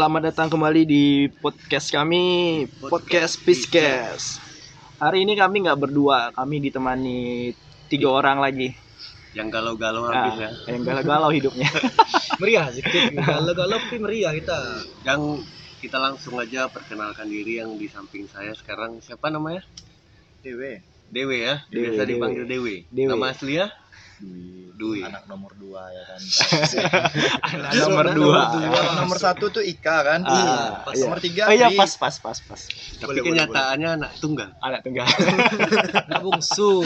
selamat datang kembali di podcast kami, podcast Pisces. Hari ini kami nggak berdua, kami ditemani tiga orang lagi. yang galau-galau Nah, habis ya. yang galau-galau hidupnya. meriah sedikit galau-galau tapi meriah kita Yang kita langsung aja perkenalkan diri yang di samping saya sekarang siapa namanya? Dewe Dewe ya. Dewe, Biasa Dewe. dipanggil Dewe. Dewe. Nama asli ya? Dwi Dwi. anak nomor dua ya kan Anak nomor dua. Anak nomor satu tuh Ika kan Ah, pas iya. nomor tiga Oh iya Dwi. pas pas pas pas. Tapi Boleh, boleh, kenyataannya anak tunggal. Anak tunggal. anak bungsu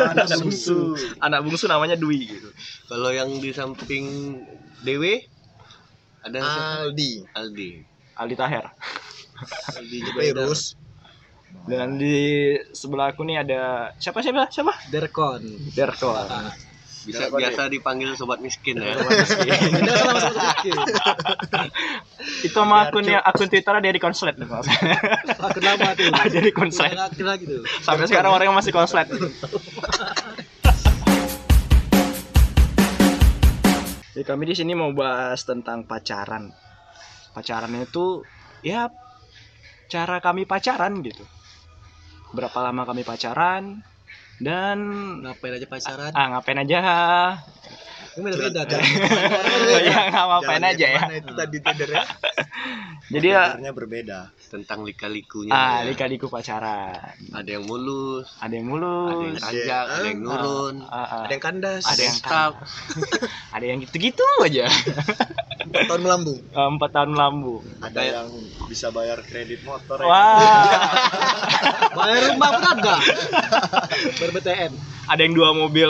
anak bungsu Anak bungsu namanya Dwi gitu. Kalau yang di samping Dewe ada siapa? Aldi Aldi. Aldi Taher. di Virus Dan di sebelah aku nih ada siapa siapa siapa? Derkon Derko. Bisa biasa dipanggil sobat miskin ya. Itu sama akunnya akun Twitternya dari konslet nih, Mas. aku nama tuh Dari konslet. Sampai sekarang orangnya masih konslet. Jadi kami di sini mau bahas tentang pacaran. Pacaran itu ya cara kami pacaran gitu. Berapa lama kami pacaran dan ngapain aja pacaran ah ngapain aja. Ini beda beda kan ya Jalan aja ya. itu tadi tidurnya Jadi ya tidurnya berbeda Tentang lika-likunya. ah ya. lika-liku pacaran. Ada yang mulus, Ada yang ada yang mulus, tanjak, ada yang nurun. ah, ah, ada yang kandas ada yang Stop. ada yang gitu-gitu aja. tahun melambung Eh, Empat tahun lambu. ada yang bisa bayar kredit motor ya. Wah, bayar rumah pun ada ber BTN ada yang dua mobil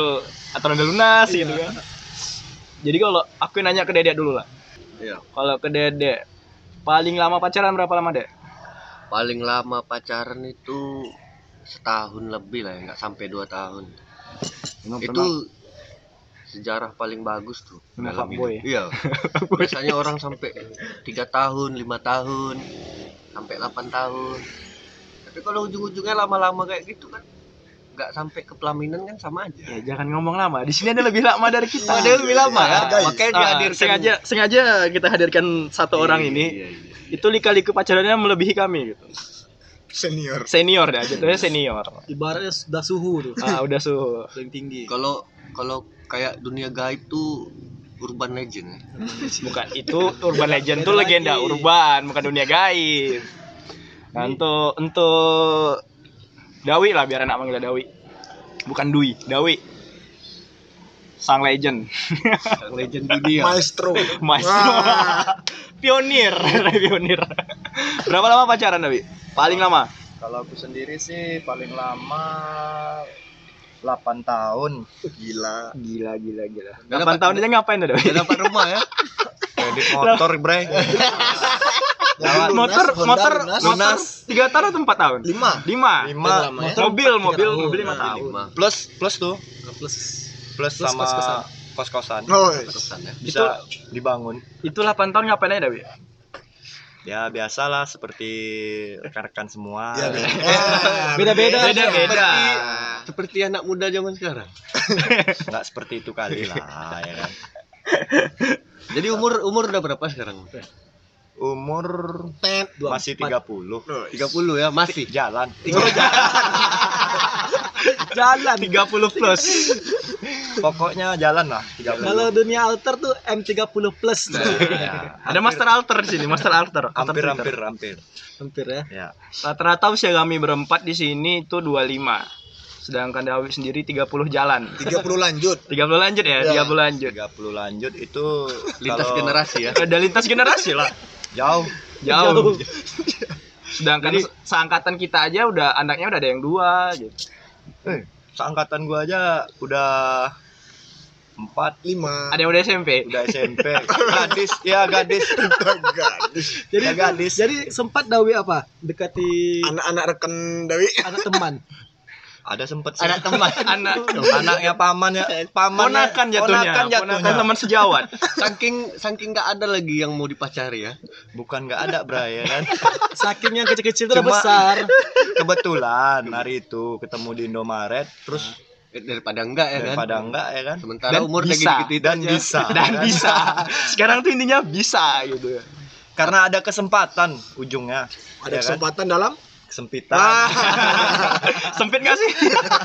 atau ada lunas gitu kan. Jadi kalau aku nanya ke Dedek dulu lah. Iya. Kalau ke Dedek paling lama pacaran berapa lama, Dek? Paling lama pacaran itu setahun lebih lah ya, nggak sampai dua tahun. itu sejarah paling bagus tuh Memang dalam fuckboy hidup. Iya. Biasanya orang sampai tiga tahun, lima tahun, sampai 8 tahun. Tapi kalau ujung-ujungnya lama-lama kayak gitu kan nggak sampai ke pelaminan kan sama aja. Ya jangan ngomong lama. Di sini ada lebih lama dari kita. Ada lebih lama ya. Hargai. Makanya Ah, dihadirkan sengaja sengaja kita hadirkan satu Iya, orang iya, ini. iya, iya. Itu lika-liku pacarannya melebihi kami gitu. senior Senior dah, jatuhnya senior. ibaratnya sudah suhu tuh Ah, udah suhu. yang tinggi Kalau kalau kayak dunia gaib tuh urban legend ya. Bukan itu urban legend tuh legenda lagi. urban, bukan dunia gaib. Nah, untuk untuk Dawi lah biar anak manggilnya Dawi. Bukan Dwi, Dawi. Sang legend. legend dunia. maestro Maestro. Pionir, pionir. Berapa lama pacaran, Dawi? Paling lama? kalau aku sendiri sih paling lama 8 tahun gila Gila, gila, gila. Udah 8 dapat- tahun aja ngapain Dawi? Dapat rumah ya. kredit motor bre motor, Honda motor, lunas. motor, tiga tahun atau empat tahun? lima Lima. lima ya. Mobil, mobil, tahun. mobil lima Nah, tahun. Lima. plus plus tuh plus plus, Plus sama kos-kosan. kos kosan oh, Terusan ya. bisa dibangun Itu 8 tahun ngapain aja, Dawi? ya biasalah seperti rekan-rekan semua beda beda Beda, beda. Seperti anak muda zaman sekarang. nggak seperti itu kali lah ya kan Jadi umur umur udah berapa sekarang? Umur Dua, masih empat. 30 30 ya, masih. jalan Jalan 30 plus. pokoknya jalan lah 30 kalau dunia alter tuh M30 plus tuh. ya, Ada master alter di sini, master alter. alter hampir Twitter. hampir hampir hampir ya ya Rata-rata usia kami berempat di sini itu 25. Sedangkan Dawi sendiri 30 jalan. 30 lanjut 30 lanjut ya, Ya. 30 lanjut. 30 lanjut itu Lintas kalau generasi ya. Ada lintas generasi lah. Jauh. Jauh. Sedangkan se- seangkatan kita aja udah anaknya udah ada yang dua gitu. eh seangkatan gua aja udah empat lima. Ada yang udah SMP. udah SMP gadis. Ya gadis. Jadi Ya, gadis. jadi sempat Dawi apa? Dekati anak-anak rekan Dewi anak teman ada sempet sih. Anak teman, anak anaknya paman ya paman ponakan jatuhnya, ponakan jatuhnya ponakan teman sejawat. Saking saking nggak ada lagi yang mau dipacari ya. bukan nggak ada bray ya kan saking yang kecil-kecil itu besar kebetulan hari itu ketemu di Indomaret terus Eh, Daripada enggak ya kan. daripada enggak ya kan Sementara Dan umur bisa. gitu-gitu dan aja. bisa Dan ya kan? bisa. Sekarang tuh intinya bisa gitu. karena ada kesempatan ujungnya Ada Ya kan? kesempatan dalam kesempitan Sempit gak sih?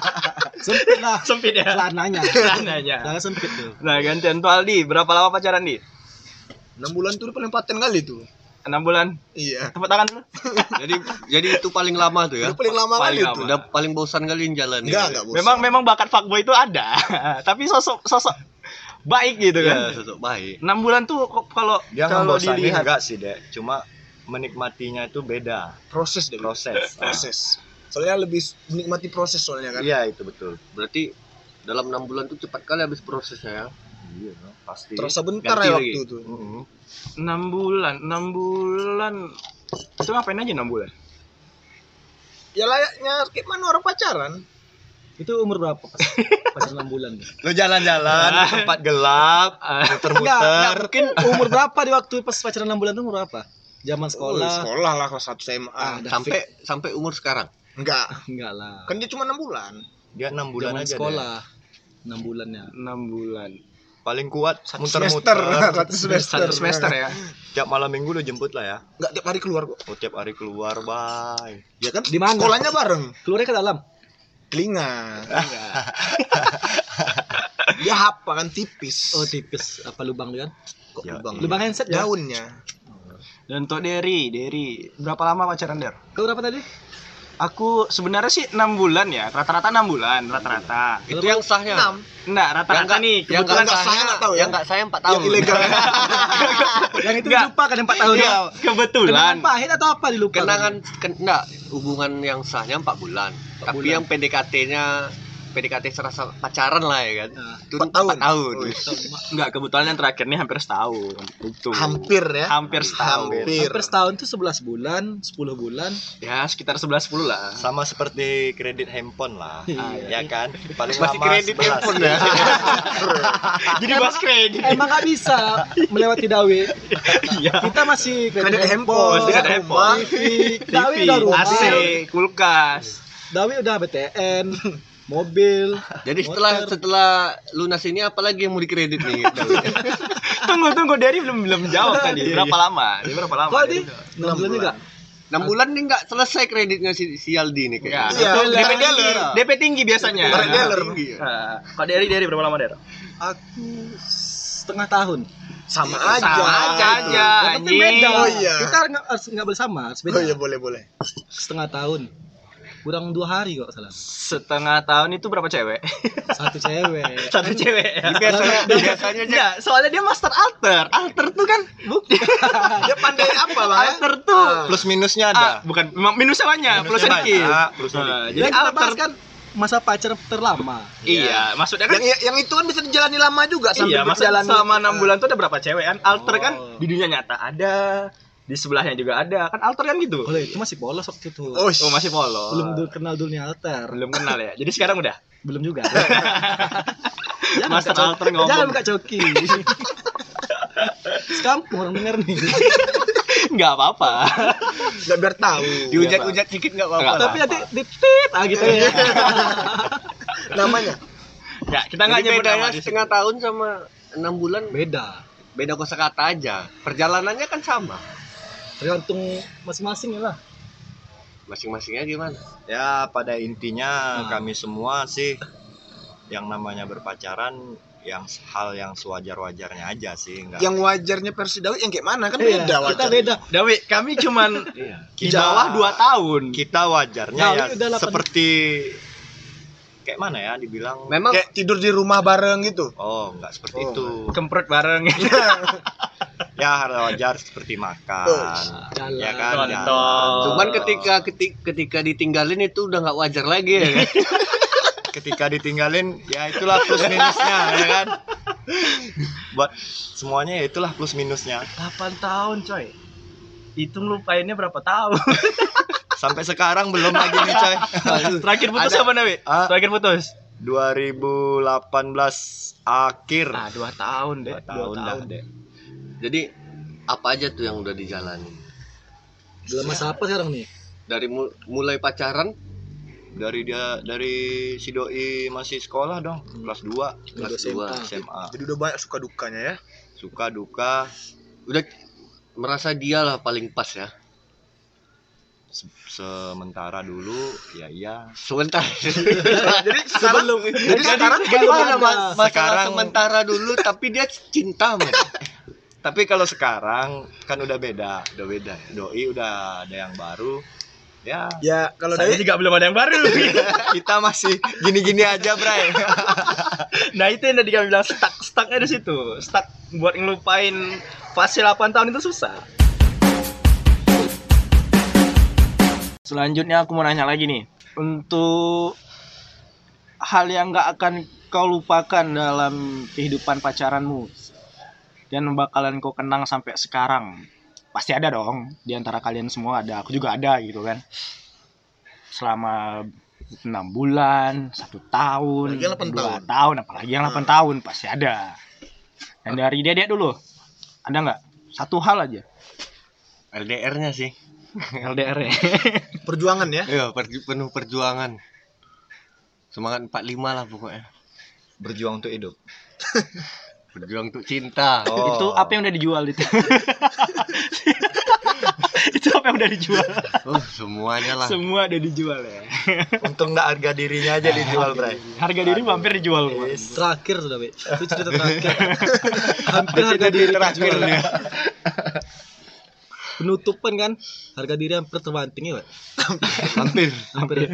Sempit lah. Sempit ya. Celananya. Celananya. Celana sempit tuh. Nah, gantian tuh Aldi. Berapa lama pacaran, Di? 6 bulan tuh paling paten kali tuh. 6 bulan. Iya. Tepuk tangan dulu. jadi jadi itu paling lama tuh ya Udah paling lama Paling kali lama. tuh. udah paling bosan kali jalan Enggak, enggak bosan. Memang memang bakat fuckboy itu ada. Tapi sosok sosok baik gitu ya kan. sosok baik 6 bulan tuh kok kalau kalau dilihat enggak sih dek cuma menikmatinya itu beda proses deh. proses Proses. Soalnya lebih menikmati proses soalnya kan. iya itu betul berarti dalam enam bulan tuh cepat kali habis prosesnya ya iya dong, pasti Terasa bentar Ganti ya lagi. waktu itu. Mm-mm. 6 bulan, 6 bulan. Itu ngapain aja 6 bulan? Ya layaknya kayak mana orang pacaran. Itu umur berapa pas? Pas 6 bulan lo jalan-jalan di tempat gelap Ah. Muter-muter mungkin umur berapa di waktu pas pacaran 6 bulan tuh umur berapa? Zaman Oh, sekolah. sekolah lah kelas 1 SMA. Ah, udah sampai sampai umur sekarang Enggak. Enggak lah. Kan dia cuma 6 bulan. dia enam bulan Zaman aja sekolah. 6 bulannya. 6 bulan. deh. paling kuat Semester. muter-muter Satu semester. Satu semester ya. tiap malam minggu lo jemput lah ya Enggak tiap hari keluar kok. oh, tiap hari keluar bye Ya kan? Di mana? Sekolahnya bareng. Keluarnya ke dalam. Telinga. dia hapa kan tipis. Oh, tipis apa lubang dia kan? Kok Ya, lubang? Lubang handset ya? Daunnya. Dan untuk Derry, Derry, berapa lama pacaran Der? Kau berapa tadi? Aku sebenarnya sih 6 bulan ya, rata-rata 6 bulan, rata-rata. itu yang sahnya Enam. Enggak, rata-rata nih, yang kebetulan nggak sahnya saya nggak tahu ya. yang nggak saya empat tahun Yang ilegal. Yang itu Enggak. lupa kan 4 tahun Iya, ya. kebetulan. Kenangan pahit atau apa dilupa? kenangan ken, enggak hubungan yang sahnya empat bulan tapi bulan. yang PDKT-nya PDKT serasa pacaran lah ya kan Nah, itu Empat empat tahun. tahun, Oh, Enggak, kebetulan yang terakhir nih hampir setahun. Itu. Hampir ya. Hampir setahun. Hampir. Hampir setahun tuh 11 bulan, 10 bulan. Ya, sekitar 11 10 lah. sama seperti kredit handphone lah Iya. ya kan paling masih lama kredit 11. handphone ya Jadi bahas kredit. Emang gak bisa melewati Dawi. Iya. Kita masih Kredit kredit handphone, kredit handphone. TV, Dawi TV, udah rumah. AC, kulkas. Dawi udah BTN, mobil. jadi setelah Motor. setelah lunas ini apalagi yang mau dikredit nih tunggu, tunggu, Derry belum belum jawab tadi. Berapa lama? Dia berapa lama? Kok Derry? di 6 bulan juga? enam bulan nih nggak selesai kreditnya si, si Aldi nih Enggak. kayaknya Iya, DP tinggi. dealer. DP tinggi biasanya. Direct dealer. Tinggi ya. Nah, Kalau Derry, Derry berapa lama, Der? Aku setengah tahun. Sama Sama aja. aja, aja. Yang penting beda. Oh iya. Kita nggak harus nggak boleh sama, harus beda. Oh iya boleh boleh. Setengah tahun. Kurang dua hari kok salah. Setengah tahun itu berapa cewek? Satu cewek. Satu cewek. ya? biasanya biasanya aja Enggak, soalnya dia master alter. Alter tuh kan bukti. Dia pandai apa bang? ya? alter tuh. plus minusnya Ah, ada bukan memang minusnya banyak, plus Minusnya sedikit. banyak, plusnya Nah, dikit. jadi alter kan masa pacaran terlama. Iya, maksudnya kan Yang yang itu kan bisa dijalani lama juga sampai Iya, berjalan selama enam bulan tuh ada berapa cewek kan? Alter kan Oh. di dunia nyata ada, di sebelahnya juga ada. Kan alter kan gitu. Oleh itu masih polos waktu itu. Oh, Oh, masih polos. belum dulu kenal dunia alter. belum kenal ya. Jadi sekarang udah. Belum juga. Master buka alter ngomong. Jangan buka coki. Sekampung orang denger nih. Enggak apa-apa. nggak biar tahu. diujat-ujat dikit nggak apa-apa Nggak Tapi nanti ditit ah gitu ya. Namanya. Enggak, kita nyebut bedanya setengah tahun sama enam bulan Beda. beda kosakata aja perjalanannya kan sama Tergantung masing-masing ya lah. masing-masingnya gimana ya pada intinya Nah. kami semua sih yang namanya berpacaran yang hal yang sewajar-wajarnya aja sih enggak Yang wajarnya versi Daud yang kayak mana kan Iya, beda kita wajar. beda. Dawi, kami cuman iya di Kita- bawah 2 tahun. kita wajarnya Nah, ya udah seperti kayak mana ya dibilang memang Kayak tidur di rumah bareng gitu. oh enggak seperti Oh, itu Kemprut bareng. ya hal wajar seperti makan Jalan. ya kan jalan. cuman ketika ketika, ketika ditinggalin itu udah nggak wajar lagi ya kan? ketika ditinggalin ya itulah plus minusnya ya kan buat semuanya ya itulah plus minusnya 8 tahun, coy. Hitung lupainnya berapa tahun? sampai sekarang belum lagi nih coy Terakhir putus Ada- apa, Dawi? Ah. Terakhir putus. 2018 akhir Ah, 2 tahun deh. Dua 2 tahun tahun, dah. deh. Jadi apa aja tuh yang udah dijalani Dalam masa apa sekarang nih? dari mu- mulai pacaran dari dia dari si doi masih sekolah dong kelas 2 Udah Kelas SMA. dua. SMA Jadi udah banyak suka dukanya ya. suka duka udah merasa dia lah paling pas ya. Se- sementara dulu ya iya Sebentar. Jadi sekarang jadi sekarang Gimana mas? Sekarang- sementara dulu tapi dia cinta men. tapi kalau sekarang kan udah beda udah beda ya. doi udah ada yang baru ya ya kalau Saya dari juga belum ada yang baru. kita masih gini-gini aja bray nah itu yang tadi kami bilang stuck stucknya di situ stuck buat ngelupain fase 8 tahun itu susah selanjutnya aku mau nanya lagi nih untuk hal yang nggak akan kau lupakan dalam kehidupan pacaranmu dan bakalan kau kenang sampai sekarang. Pasti ada dong. Di antara kalian semua ada. Aku juga ada gitu kan. Selama enam bulan satu tahun Apalagi 8 dua tahun. tahun apalagi yang 8 tahun pasti ada. Dan dari dia dulu. Ada nggak? Satu hal aja. LDR-nya sih. LDR ya. Perjuangan ya? Iya, penuh perjuangan. Semangat 45 lah pokoknya. berjuang untuk hidup Berjuang untuk cinta. Oh. itu apa yang udah dijual itu itu apa yang udah dijual Oh, semuanya lah. semua udah dijual ya untung nggak harga dirinya aja dijual bray harga diri mampir dijual Bang. Terakhir sudah, Be. Itu cerita terakhir. Hampir harga diri terakhir Penutupan kan, harga diri hampir terbanting ya, Pak. Hampir. Hampir.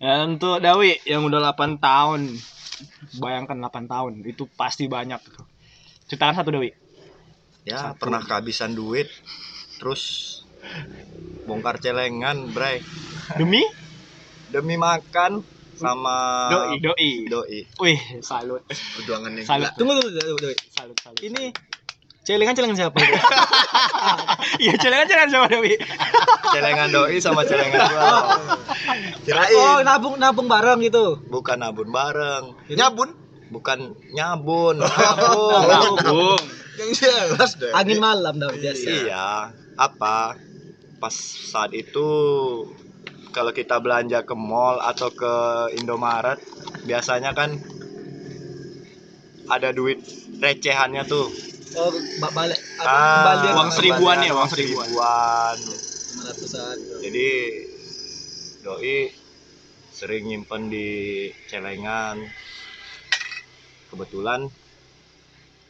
Ya, untuk Dawi yang udah 8 tahun bayangkan 8 tahun itu pasti banyak tuh ceritakan satu Dawi ya pernah kehabisan duit terus bongkar celengan bray. Demi? Demi makan sama doi doi. Doi. Wih salut. Perjuangannya salut. Tunggu dulu, tunggu dulu. salut salut Ini celengan celengan siapa? iya jangan jangan sama Dawi celengan doi sama celengan gua. Loh. kirain. Oh, nabung nabung bareng gitu. bukan nabun bareng. Nyabun? Bukan nyabun nabung. Bung yang jelas deh Angin malam dah biasa. iya. Apa? Pas saat itu kalau kita belanja ke mall atau ke Indomaret biasanya kan ada duit recehannya tuh Oh, ba- balik Ah, kembalian uang seribuan ya, uang seribuan. seribuan. ratusan. Jadi doi sering nyimpen di celengan. Kebetulan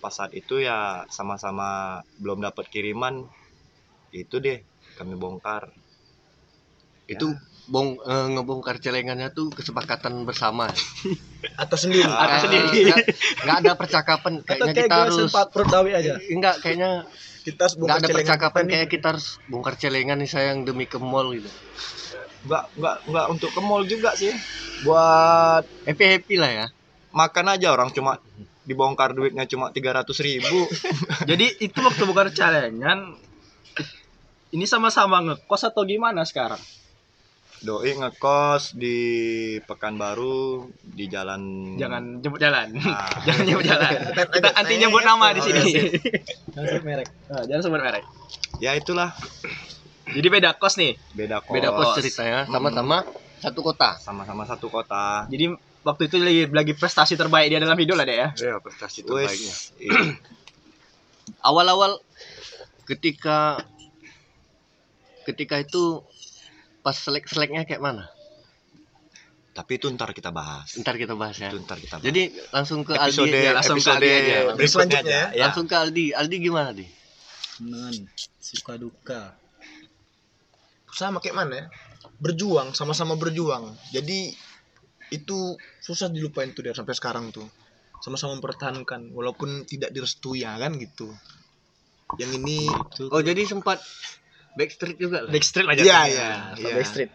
pas saat itu ya sama-sama belum dapat kiriman. Itu deh kami bongkar. Itu bong eh, ngebongkar celengannya tuh kesepakatan bersama. atau sendiri Atau sendiri. nggak- nggak ada percakapan Atau kayaknya kayak kita harus perut aja. enggak kayaknya kita harus nggak bongkar ada percakapan kayak kita harus bongkar celengan nih sayang demi ke mall gitu. Enggak enggak enggak untuk ke mall juga sih. Buat Happy happy lah ya. makan aja orang cuma dibongkar duitnya cuma 300 ribu jadi itu waktu bukan celengan ini sama-sama ngekos atau gimana sekarang doi ngekos di Pekanbaru di jalan jangan jemput jalan Ah. jangan jemput jalan kita anti nyebut nama di Oh, sini iya. Jangan sebut merek. Nah, jangan sebut merek ya itulah jadi beda kos nih beda kos Beda kos ceritanya sama-sama satu kota. sama-sama satu kota jadi waktu itu lagi lagi prestasi terbaik dia dalam hidup lah deh ya Ya prestasi terbaiknya. iya. Awal-awal ketika ketika itu pas selek-seleknya kayak mana? tapi itu ntar kita bahas Ntar kita bahas ya. itu ntar kita bahas. Jadi langsung ke episode Aldi aja, langsung episode ke Aldi aja. Selanjutnya aja ya. Langsung ke Aldi. Aldi gimana, Di? Dengan suka duka. sama kayak mana ya berjuang sama-sama berjuang jadi itu susah dilupain tuh dia sampai sekarang tuh sama-sama mempertahankan walaupun tidak direstui ya kan gitu yang ini Oh, jadi sempat backstreet juga lah. backstreet aja Iya, iya, iya. backstreet.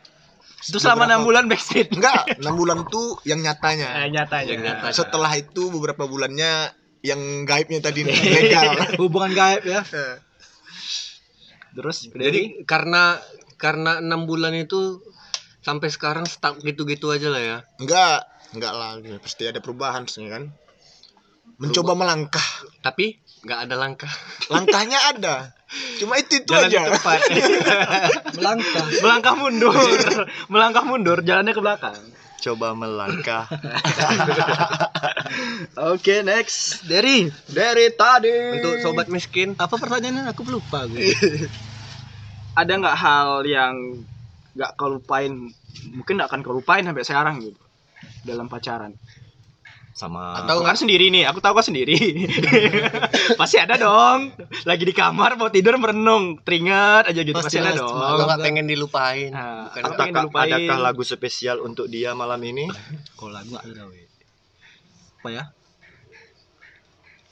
Itu selama enam bulan backstreet. Enggak enam bulan tuh yang nyatanya. Eh, nyatanya. Yang nyata. setelah itu beberapa bulannya yang gaibnya tadi legal. Hubungan gaib ya. terus Jadi karena karena enam bulan itu sampai sekarang stuck gitu-gitu aja lah ya. enggak enggak lah. Pasti ada perubahan sih kan? Mencoba melangkah. Tapi nggak ada langkah. langkahnya ada cuma itu itu jalan aja depan Melangkah. melangkah mundur melangkah mundur jalannya ke belakang coba melangkah. Oke, next. Dari Dari tadi. Untuk sobat miskin, Apa pertanyaannya? Aku lupa gue. ada nggak hal yang nggak kau lupain? Mungkin nggak akan kau lupain sampai sekarang gitu dalam pacaran. Sama Aku kan sendiri nih, aku tahu kan sendiri. Pasti ada dong. Lagi di kamar mau tidur merenung, teringat aja gitu. Pasti, Pasti ada dong. kalau nggak pengen dilupain. Nah, Bukan aku pengen Adakah, dilupain. adakah lagu spesial untuk dia malam ini? Kalau lagu nggak ada weh. Apa ya?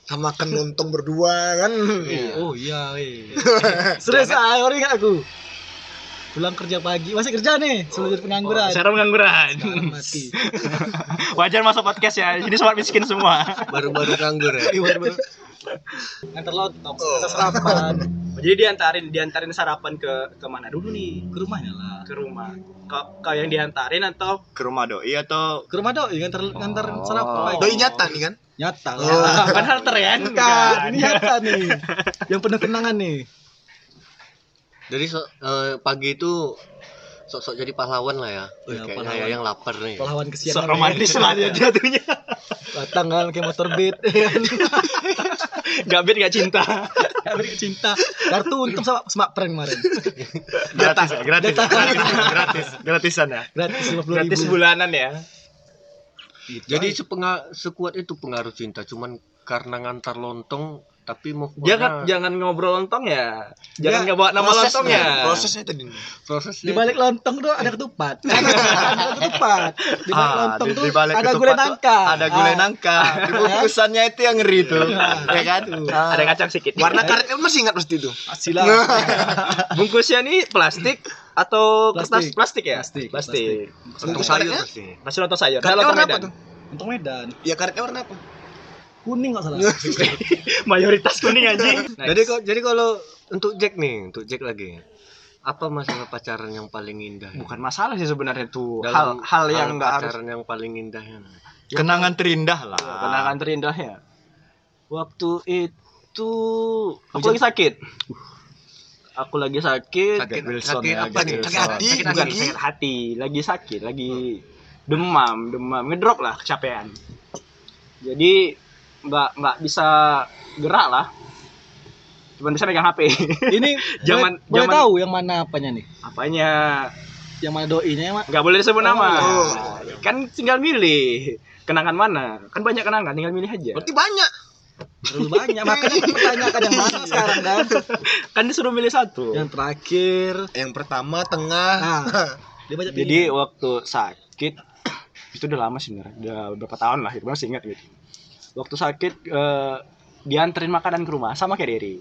sama makan lontong berdua kan Oh iya weh. Serius ah, orang aku. Pulang kerja pagi, masih kerja nih, seluruh pengangguran. Saya pengangguran. Sekarang mati. Wajar masuk podcast ya. Ini sobat miskin semua. Baru-baru nganggur ya. Ngantar lontong, ngantar sarapan. Jadi diantarin diantarin sarapan ke ke mana dulu nih? Ke rumahnya lah. Ke rumah. Kau, kau yang diantarin atau Ke rumah doi atau Ke rumah doi, ngantar ngantar sarapan doi nyata nih kan Nyata Oh. bukan halter ya? Bukan, ini nyata nih. Yang penuh kenangan nih. Jadi so- eh, pagi itu sok-sok jadi pahlawan lah ya. Ya, kayaknya pahlawan. ya yang lapar nih. Pahlawan kesiangan. Sok romantis lah dia jatuhnya. Datang kan kayak motor beat. Gak bet gak cinta. Beri cinta. Kartu untung sama semak prank kemarin. gratis ya? Gratis. Gratis. gratis. Gratisan ya. Gratis 50 Gratis ribu. bulanan ya. Jadi sepenga sekuat itu pengaruh cinta, cuman karena ngantar lontong tapi mau Jangan jangan ngobrol lontong ya. Jangan nggak bawa nama lontong ya. prosesnya tadi prosesnya Di balik lontong tuh ada ketupat. ada ketupat. Di balik Ah, lontong di- tuh di balik ada gulai tuh nangka. Ada gulai Ah. nangka. Bungkusannya itu yang ngeri tuh. ya kan? Ada kacang sedikit. warna karetnya masih ingat pasti itu Asila. Bungkusnya nih plastik atau kertas Plastik. plastik ya? Plastik, Plastik. bungkus sayur pasti. Masih lontong sayur. Nah, karetnya lontong warna apa Medan. tuh Untuk Medan. ya karetnya warna apa Kuning nggak salah. Mayoritas kuning anjing. Jadi kok jadi kalau untuk Jack nih, untuk Jack lagi. Apa masalah pacaran yang paling indah? bukan masalah sih sebenarnya tuh Dalam hal hal yang nggak harus pacaran yang paling indahnya. Kenangan terindah lah. kenangan terindahnya waktu itu aku lagi sakit aku lagi sakit Sakit, Wilson sakit ya, apa Jack nih? Sakit hati, Sakit bukan gigi. sakit hati lagi sakit lagi demam demam ngedrop lah kecapean jadi nggak nggak bisa gerak lah cuma bisa megang HP Ini Zaman- boleh, tahu yang mana apanya nih? apanya Yang mana doinya mana? nggak boleh disebut nama Oh. kan tinggal milih kenangan mana kan banyak kenangan tinggal milih aja berarti banyak Terlalu banyak. Makanya aku pertanyakan yang mana sekarang kan? kan disuruh milih satu Yang terakhir. yang pertama tengah Nah, dia banyak Jadi waktu sakit itu udah lama sih sebenarnya, udah beberapa tahun lah, itu masih ingat gitu. Waktu sakit eh, dianterin makanan ke rumah sama kayak Riri.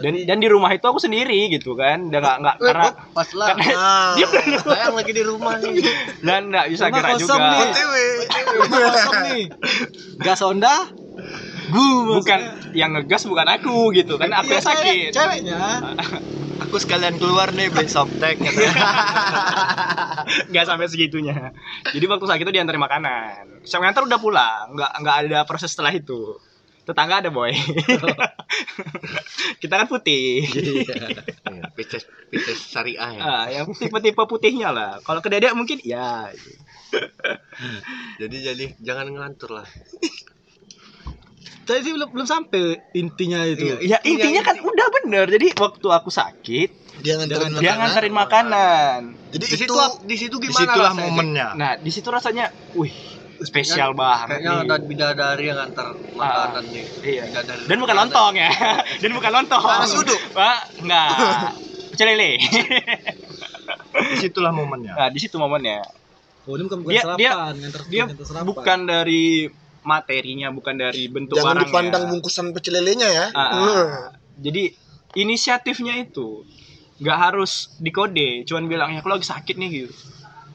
Dan dan di rumah itu aku sendiri gitu kan, udah nggak nggak karena pas lah. nah, Sayang lagi di rumah nih. dan nggak bisa Rumah gerak kosong juga. nih. OTW kosong nih. Gas Honda. Bu, Bukan yang ngegas bukan aku gitu kan, aku yang sakit. Ceweknya. Aku sekalian keluar nih beli softtek nggak sampai segitunya. Jadi waktu sakit itu diantarin makanan. Saya ngantar udah pulang, nggak nggak ada proses setelah itu. Tetangga ada boy. Kita kan putih. Iya, Pisces Pisces syariah ya. Ah, yang tipe-tipe putihnya lah. Kalau ke dedek mungkin ya. Jadi jadi jangan ngelantur lah. Tadi sih belum belum sampai intinya itu. Ya intinya kan udah bener. Jadi waktu aku sakit, dia nganterin dia makanan nganterin makanan. jadi Di itu situ di situ gimana Di situlah rasanya, momennya. Nah, di situ rasanya, wih, spesial banget. Kayaknya nih. ada bidadari yang antar makanan nih. Iya. Bidadari. Dan bukan lontong ya. Dan bukan lontong. Nasi uduk? Pak, enggak. Pecel lele. Di situlah momennya. Nah, di situ momennya. Oh, ini bukan bukan Dia- sarapan, dia- nganter, Dia nganter sarapan. bukan dari materinya, bukan dari bentuk jangan barangnya. dipandang bungkusan pecel lelenya ya ah. Hmm. Jadi inisiatifnya itu nggak harus dikode, cuman bilang ya aku lagi sakit nih gitu.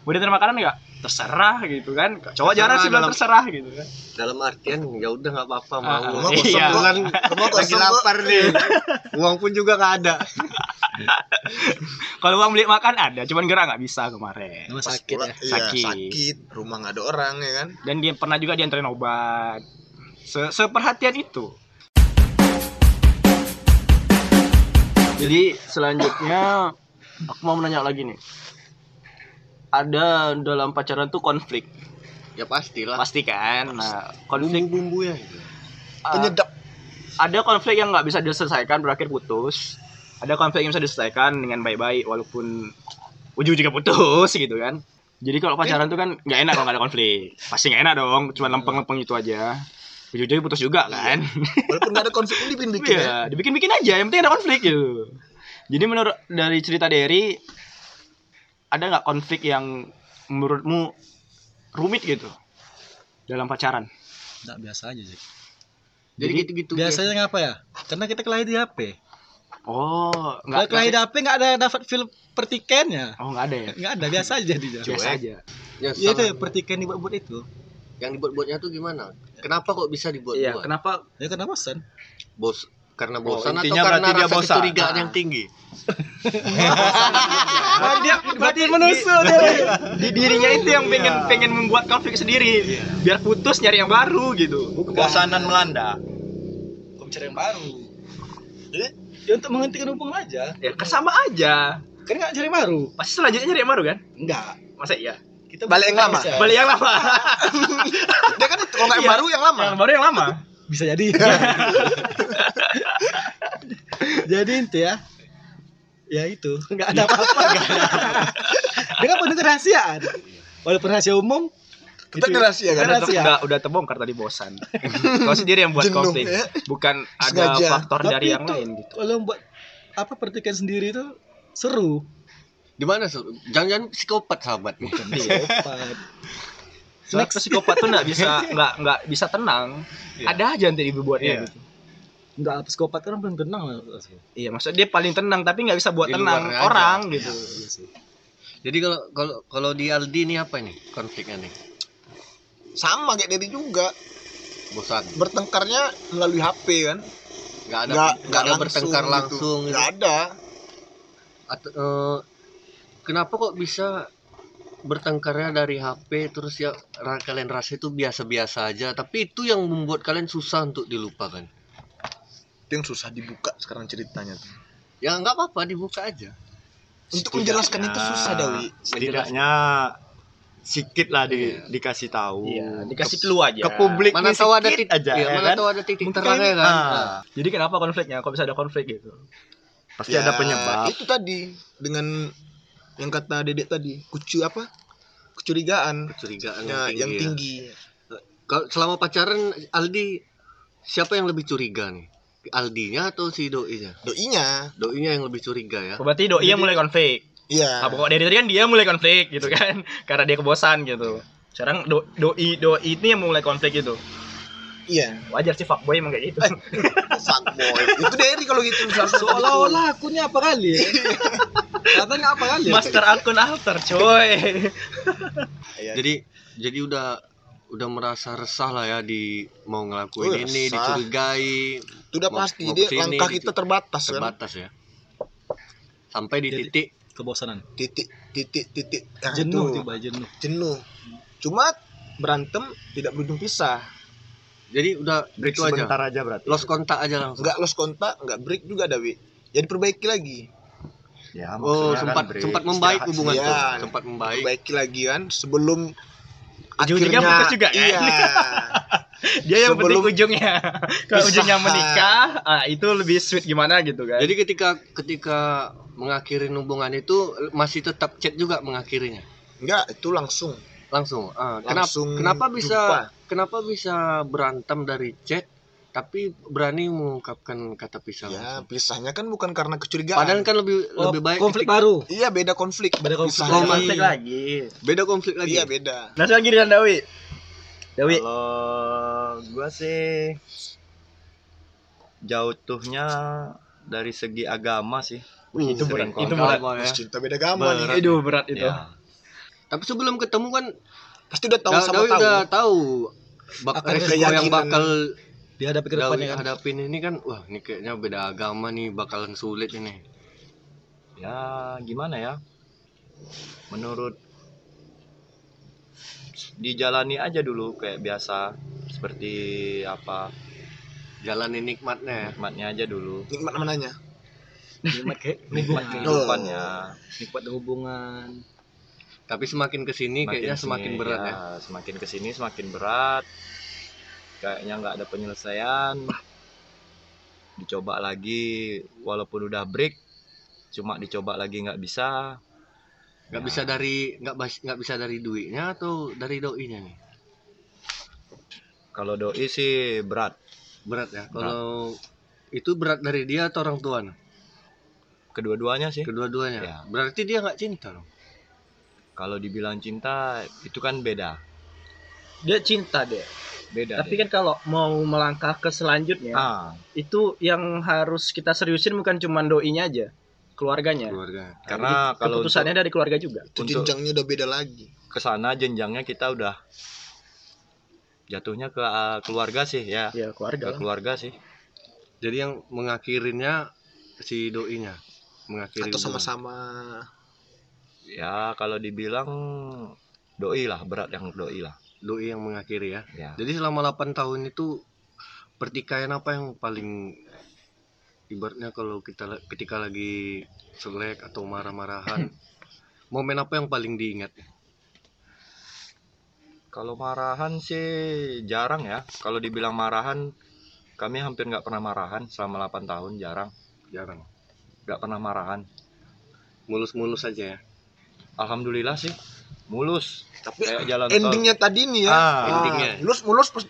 Mau terima makanan nggak? Terserah gitu kan. Cowok jarang sih bilang terserah gitu kan. Dalam artian ya udah nggak apa-apa Ah, mau. ah. Rumah kosong Iya. Kan Rumah lagi kosong kok. lapar nih. Uang pun juga nggak ada. Kalau uang beli makan ada, cuman gerak nggak bisa kemarin. Pas sakit ya. iya, Sakit. sakit rumah nggak ada orang ya kan Dan dia pernah juga diantarin obat. Se Seperhatian itu. Jadi selanjutnya aku mau menanya lagi nih. ada dalam pacaran tuh konflik Ya pastilah. pasti kan nah konflik Bumbu-bumbu ya. gitu. uh, Penyedap. ada konflik yang nggak bisa diselesaikan berakhir putus ada konflik yang bisa diselesaikan dengan baik-baik walaupun ujung-ujungnya putus gitu kan jadi kalau pacaran tuh kan nggak enak kalau nggak ada konflik pasti nggak enak dong cuma lempeng-lempeng itu aja ujung-ujungnya putus juga kan Walaupun nggak ada konflik ini bikin-bikin ya. Iya, dibikin-bikin aja, yang penting ada konflik gitu. Jadi menurut dari cerita Derry, ada nggak konflik yang menurutmu rumit gitu dalam pacaran? Enggak biasa aja sih. Jadi gitu-gitu. Biasanya ngapa ya? Karena kita kelahi di HP. Oh, Kalau nggak kelahi di HP enggak ada dapat feel pertikennya. Oh, nggak ada ya? Enggak ada, biasa aja jadinya. Biasa aja. Ya, Ya itu pertiken dibuat-buat itu. yang dibuat-buatnya tuh gimana? Kenapa kok bisa dibuat-buat? Iya, kenapa? Ya karena bosan. Bos karena Oh, bosan atau intinya karena berarti dia rasa bosan. kecurigaan Ah. yang tinggi? dia berarti menusuk di, di dirinya itu yang pengen pengen membuat konflik sendiri biar putus nyari yang baru gitu Kebosanan melanda. Kok mencari yang baru. Jadi ya untuk menghentikan hubungan aja. ya kan sama aja Kan enggak cari baru. pasti selanjutnya nyari yang baru kan Enggak. masa iya Kita Balik yang lama. bisa. balik yang lama Dia kan kalau nggak yang Iya. baru yang lama. yang baru yang lama Bisa jadi. jadi inti ya. Ya itu, enggak ada apa-apa. Dia kan penuh kerahasiaan. Walaupun rahasia umum, Kita itu- rahasia kan. Rahasia. udah, udah udah terbongkar tadi bosan kau sendiri yang buat Jenuh, konflik ya. bukan ada Sengaja. faktor dari Tapi yang itu lain gitu Kalau buat apa pertikan sendiri itu seru. Di mana? Sul? Jangan-jangan psikopat sahabat. Hebat. Soalnya psikopat tuh nggak bisa nggak nggak bisa tenang Iya. ada aja nanti dibuatnya Iya. gitu Enggak psikopat kan belum tenang lah. iya maksudnya dia paling tenang tapi nggak bisa buat Di tenang luarnya aja. orang gitu Iya sih. Jadi kalau kalau kalau di Aldi ini apa nih konfliknya nih? Sama kayak Dedi juga. Bosan. Bertengkarnya melalui HP kan. Nggak ada Nggak nggak ada bertengkar gitu. langsung gitu. Nggak ada. Atau, eh, kenapa kok bisa bertengkarnya dari HP terus ya ra- kalian rasa itu biasa-biasa aja tapi itu yang membuat kalian susah untuk dilupakan Itu yang susah dibuka sekarang ceritanya tuh. ya nggak apa-apa dibuka aja Untuk menjelaskan itu susah Dawi. Setidaknya sedikit lah di, Iya. dikasih tahu. iya dikasih clue aja Ke publik mana tahu ada titik aja ya, ya mana kan? tahu ada titik Mungkin, terangnya kan ah, Nah, jadi kenapa konfliknya kok bisa ada konflik gitu Pasti Ya, ada penyebab. Itu tadi dengan yang kata Dedek tadi, kucu apa? Kecurigaan kecurigaan ya, yang ya. tinggi. Kalau selama pacaran Aldi siapa yang lebih curiga nih? Aldinya atau si doinya? Doinya. Doinya yang lebih curiga ya. berarti doi yang mulai konflik Iya. nah pokok dari tadi kan dia mulai konflik gitu kan karena dia kebosan gitu sekarang do, doi doi ini yang mulai konflik gitu Iya. wajar sih fuckboy emang kayak gitu Fuckboy. itu Derry kalau gitu Seolah-olah akunnya apa kali ya? Katanya apa kali ya? master akun alter coy Iya. Jadi jadi udah udah merasa resah lah ya di mau ngelakuin Oh, ini resah. dicurigai itu udah mau- pasti mau dia ke sini, langkah kita terbatas kan. terbatas ya. Sampai di Jadi- titik Kebosanan. Titik titik titik. Nah, Jenuh itu. tiba jenuh. Jenuh. Cuma berantem tidak berujung pisah. jadi udah Break itu aja. sebentar aja berarti. Lost kontak aja langsung. Enggak lost kontak, enggak break juga Dawi. Jadi perbaiki lagi. Ya, Oh, maksudnya kan sempat break. sempat membaik hubungan Iya. tuh. Sempat membaik. Perbaiki lagi kan sebelum Ujung-ujungnya putus juga kan? Iya. dia yang penting Sebelum ujungnya kalau ujungnya menikah ah, itu lebih sweet gimana gitu kan Jadi ketika ketika mengakhiri hubungan itu masih tetap chat juga mengakhirinya. Enggak, itu langsung. Langsung. Ah, kenapa Langsung kenapa bisa jumpa. kenapa bisa berantem dari chat tapi berani mengungkapkan kata pisah Ya, langsung? pisahnya kan bukan karena kecurigaan. Padahal kan lebih Oh, lebih baik konflik ketika- baru. Iya, beda konflik. Beda konflik. Oh, konflik lagi beda konflik lagi. Iya, beda. nah gini dan Dawi Dawi Kalau gua sih jauh tuhnya dari segi agama sih. Uh, itu berat itu berat ya. Cinta beda agama Berat. nih. itu berat itu Ya. Tapi sebelum ketemu kan Pasti udah tahu Da- sama Dawi tahu. udah tahu bak Akan resiko yang bakal Dihadapi ke depannya kan. hadapin ini kan wah ini kayaknya beda agama nih bakalan sulit ini. ya gimana ya menurut dijalani aja dulu kayak biasa seperti apa Jalanin nikmatnya ya. nikmatnya aja dulu Nikmat mananya? Nikmat ke nikmat kehidupannya Nikmat hubungan. tapi semakin ke sini kayaknya semakin sini, berat ya, semakin ke sini semakin berat kayaknya nggak ada penyelesaian. Dicoba lagi walaupun udah break cuma dicoba lagi nggak bisa. Nggak Ya. bisa dari nggak nggak bisa dari duitnya atau dari doinya nih? Kalau doi sih berat. Berat ya? Kalau itu berat dari dia atau orang tua nah? kedua-duanya sih. Kedua-duanya? Ya. berarti dia nggak cinta dong? Kalau dibilang cinta itu kan beda. Dia cinta deh. Beda Tapi deh. kan kalau mau melangkah ke selanjutnya, ah itu yang harus kita seriusin bukan cuma doinya aja, keluarganya. keluarga karena Jadi kalau keputusannya dari keluarga juga. Itu jenjangnya udah beda lagi. ke sana jenjangnya kita udah jatuhnya ke uh, keluarga sih ya Ya ke keluarga. lah. keluarga sih jadi yang mengakhirinya si doinya mengakhiri Atau sama-sama ya kalau dibilang doi lah berat yang doi lah doi yang mengakhiri ya. Ya. Jadi selama 8 tahun itu pertikaian apa yang paling ibaratnya kalau kita ketika lagi selek atau marah-marahan momen apa yang paling diingat? Kalau marahan sih jarang ya. Kalau dibilang marahan kami hampir nggak pernah marahan selama 8 tahun jarang. Jarang. Nggak pernah marahan. Mulus-mulus aja ya? Alhamdulillah sih mulus tapi kayak jalan tol endingnya tadi nih ya. Ah, endingnya. mulus mulus pas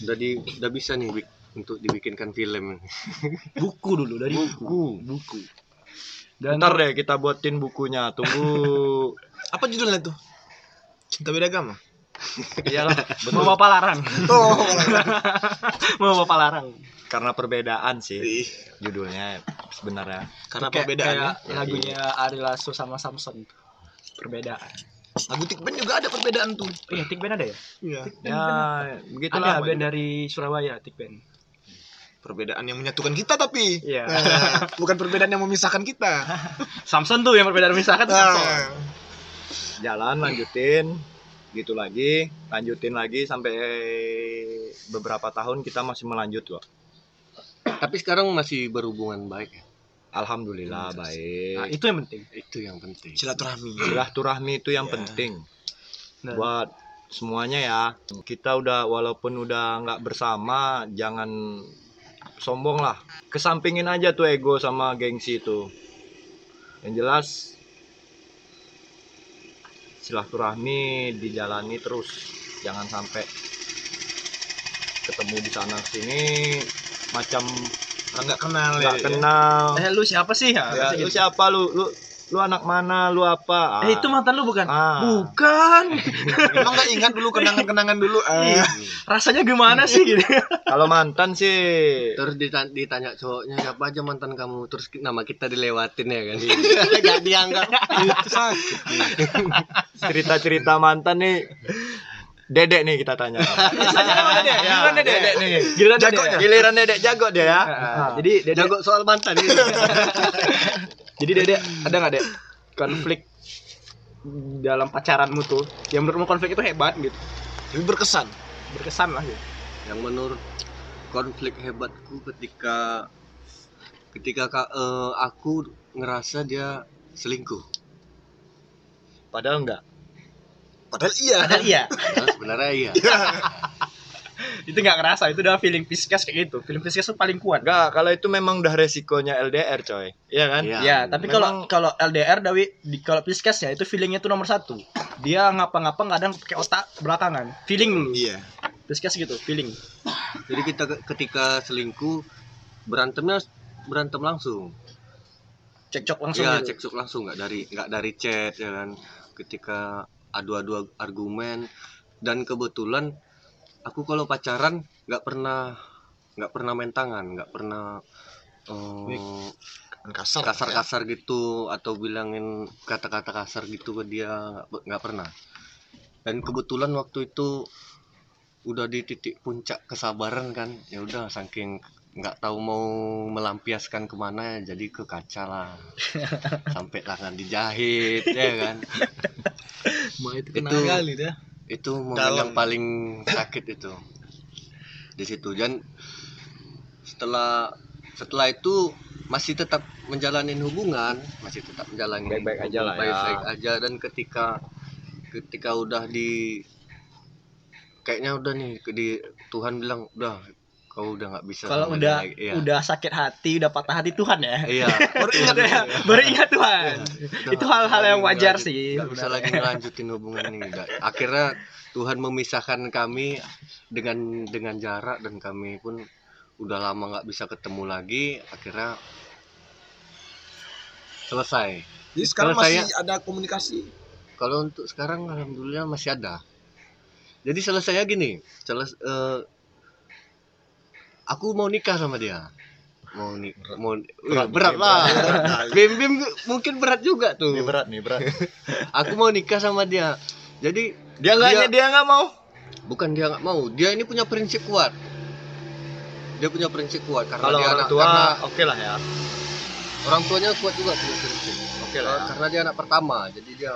udah di udah bisa nih bik- untuk dibikinkan film Buku dulu dari buku buku. Dan ntar deh kita buatin bukunya tunggu apa judulnya tuh? Cinta beda agama. iyalah mau betul bapak larang, Oh, mau bapak larang. karena perbedaan sih Ih, judulnya sebenarnya karena Kayak- kayak lagunya Ari Lasso sama Samson. Perbedaan. Lagu Tikben juga ada perbedaan tuh. Iya, Tik Band ada ya? Iya. ya begitulah Ada band dari Surabaya, Tik Band. Perbedaan yang menyatukan kita tapi Iya. Nah, bukan perbedaan yang memisahkan kita. Samson tuh yang perbedaan Samson. Nah, jalan lanjutin gitu lagi lanjutin lagi sampai beberapa tahun kita masih melanjut kok tapi sekarang masih berhubungan baik ya alhamdulillah Nah, baik. Itu yang penting. itu yang penting. Silaturahmi. silaturahmi itu yang Ya. penting. Nah, buat semuanya ya. Kita udah walaupun udah nggak bersama jangan sombong lah. Kesampingin aja tuh ego sama gengsi itu. Yang jelas silaturahmi dijalani terus. Jangan sampai ketemu di sana sini macam nggak kenal ya. nggak kenal eh lu siapa sih? ya, Ya, lu siapa lu lu lu anak mana lu apa Eh itu mantan lu bukan? Ah. Bukan. Emang nggak ingat dulu kenangan-kenangan dulu. Iya. Ah. Rasanya gimana sih gitu? kalau mantan sih terus dita- ditanya cowoknya siapa aja mantan kamu terus nama kita dilewatin ya kan Iya. nggak dianggap Itu sakit. cerita-cerita mantan nih Dedek nih kita tanya. Giliran Dedek. Dedek nih. Giliran Dedek. Giliran Dedek jago dia ya. Ah, Jadi Dedek jago soal mantan. Jadi Dede ada nggak Dek konflik dalam pacaranmu tuh yang menurutmu konflik itu hebat gitu Tapi berkesan. berkesan lah gitu yang menurut konflik hebatku ketika ketika ka- eh, aku ngerasa dia selingkuh Padahal enggak. Padahal iya. padahal iya. Nah, sebenarnya iya. Itu nggak ngerasa itu udah feeling pisces kayak gitu. Feeling pisces tuh paling kuat. Enggak, kalau itu memang udah resikonya LDR, coy. Iya kan? Iya. ya tapi kalau Memang- kalau LDR Dawi di kalau pisces ya itu feelingnya tuh nomor satu. Dia ngapa-ngapa kadang pakai otak belakangan. Feeling. Dulu Iya. pisces gitu feeling. Jadi kita ke- ketika selingkuh berantemnya berantem langsung. Cekcok langsung ya gitu. cekcok langsung nggak dari nggak dari chat ya kan. Ketika adu-adu argumen dan kebetulan aku kalau pacaran nggak pernah nggak pernah main tangan nggak pernah eh, Kan kasar. kasar-kasar gitu atau bilangin kata-kata kasar gitu ke dia nggak pernah dan kebetulan waktu itu udah di titik puncak kesabaran kan ya udah saking nggak tahu mau melampiaskan ke mana jadi ke kaca lah sampai tangan dijahit ya kan Ma itu Itu- kenal kali dah. itu momen Dalam. yang paling sakit itu di situ dan setelah setelah itu masih tetap menjalanin hubungan masih tetap menjalani Baik-baik aja lah ya. baik-baik aja dan ketika ketika udah di kayaknya udah nih di Tuhan bilang udah kau udah nggak bisa Kalau udah lagi." Iya. udah sakit hati, udah patah hati Tuhan ya. iya Baru ingat ya, baru ingat Tuhan. Udah Itu hal-hal yang wajar sih. nggak bisa lagi ngelanjutin hubungan ini akhirnya Tuhan memisahkan kami dengan dengan jarak dan kami pun udah lama nggak bisa ketemu lagi akhirnya selesai Jadi sekarang Kalau masih saya- ada komunikasi. kalau untuk sekarang alhamdulillah masih ada jadi selesainya gini seles eh, aku mau nikah sama dia mau nik mau berat, berat lah bim bim mungkin berat juga tuh Ini berat nih berat. aku mau nikah sama dia jadi Dia nggak dia nggak mau. bukan dia nggak mau dia ini punya prinsip kuat dia punya prinsip kuat karena Kalau dia orang anak tua oke lah ya. orang tuanya kuat juga punya prinsip Oke lah. ya. karena dia anak pertama jadi dia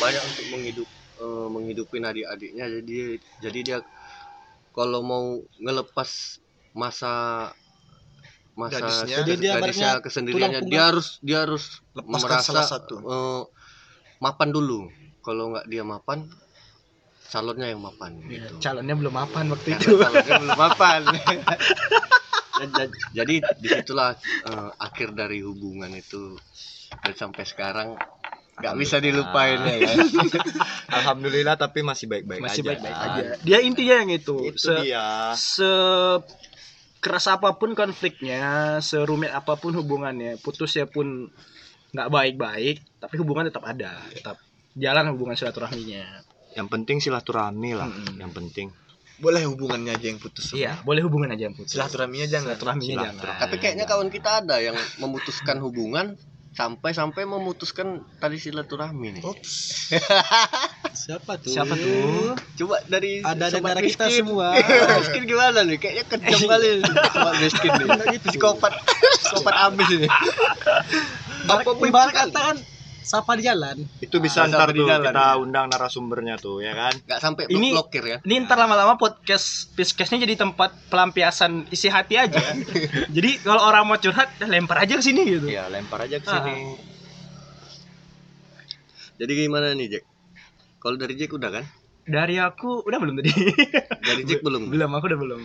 banyak untuk menghidup eh, menghidupin adik-adiknya jadi jadi dia kalau mau ngelepas masa masa Gadisnya. Jadi dia gadisnya kesendiriannya dia harus dia harus Lepaskan merasa salah satu. eh, mapan dulu kalau nggak dia mapan calonnya yang mapan Iya, gitu. Calonnya belum mapan waktu Karena itu. calonnya belum mapan jadi di situlah eh, akhir dari hubungan itu dan sampai sekarang nggak bisa dilupain ya? Alhamdulillah tapi masih baik-baik Masih aja. baik-baik aja. Dia intinya yang itu. Itu Se, dia. se keras apa pun konfliknya, serumit apa pun hubungannya, putusnya pun nggak baik-baik, tapi hubungan tetap ada, tetap jalan hubungan silaturahminya. Yang penting silaturahmi lah. Mm-mm. Yang penting. Boleh hubungannya aja yang putus. Iya, boleh hubungan aja yang putus. Silaturahminya jangan. Silaturahminya Silaturahmi. jangan. tapi kayaknya kawan kita ada yang memutuskan hubungan sampai-sampai memutuskan tali silaturahmi nih Ups. Siapa tuh? Siapa tuh? coba dari Ada sobat antara kita miskin. semua. miskin gimana nih kayaknya kejam kali sobat miskin nih psikopat psikopat abis ini Apa ibarat kata kan sapa di jalan. Itu bisa Ah, ntar tuh jalan, kita ya. undang narasumbernya tuh ya kan. nggak sampai Ini- blokir ya Ini ntar lama-lama podcast Piscastnya jadi tempat pelampiasan isi hati aja. jadi kalau orang mau curhat, lempar aja ke sini gitu. Iya, lempar aja ke Ah. sini. jadi gimana nih Jack kalau dari Jack udah kan Dari aku udah belum tadi? dari Jack belum belum, aku udah belum.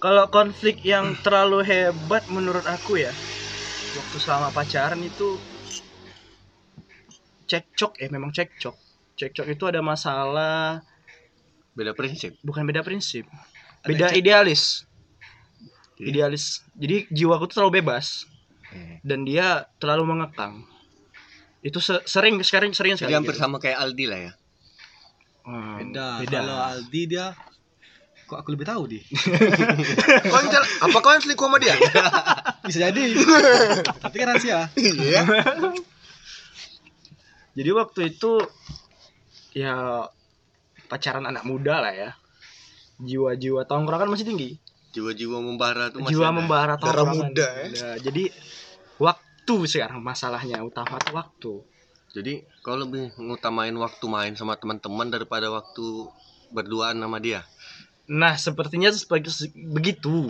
Kalau konflik yang terlalu hebat menurut aku ya, waktu selama pacaran itu cekcok ya, memang cekcok. Cekcok itu ada masalah, beda prinsip bukan beda prinsip, beda idealis. Idealis. Jadi jiwaku tuh terlalu bebas dan dia terlalu mengekang. Itu se- sering sekarang sering sekali. jadi hampir gitu. sama kayak Aldi lah ya Hmm, Beda. beda. Kalau Aldi dia kok aku lebih tahu di. Kau yang jel- apa kau yang selingkuh sama dia? Bisa jadi. Tapi kan rahasia. Iya. Jadi waktu itu ya pacaran anak muda lah ya. Jiwa-jiwa tongkrongan masih tinggi. jiwa-jiwa membara tuh masih Jiwa ada. membara Darah tongkrongan. muda, ya. Nah, jadi waktu sekarang masalahnya utama tuh waktu. Jadi kau lebih ngutamain waktu main sama teman-teman daripada waktu berduaan sama dia Nah, sepertinya sebagai begitu.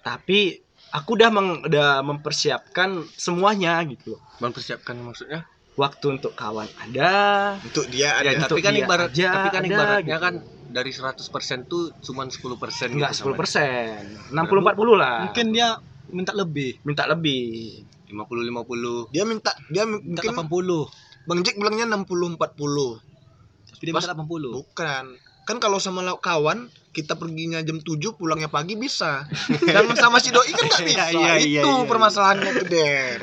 Tapi aku udah meng- udah mempersiapkan semuanya gitu mempersiapkan maksudnya Waktu untuk kawan ada, Untuk dia ya, ada. untuk tapi kan dia ibarat aja tapi kan ada, ibaratnya gitu. kan dari 100% tuh cuman 10% enggak gitu 10 persen, 60 40 lah. Mungkin dia minta lebih. minta lebih. 50 50 Dia minta dia Minta mungkin 80. Bang Jack bilangnya 60 40. Tapi dia minta Pas- 80. Bukan. Kan kalau sama kawan kita perginya jam 7 pulangnya pagi bisa. Dan sama si doi kan nggak bisa. Iya, iya, Itu iya, iya. permasalahannya tuh Der.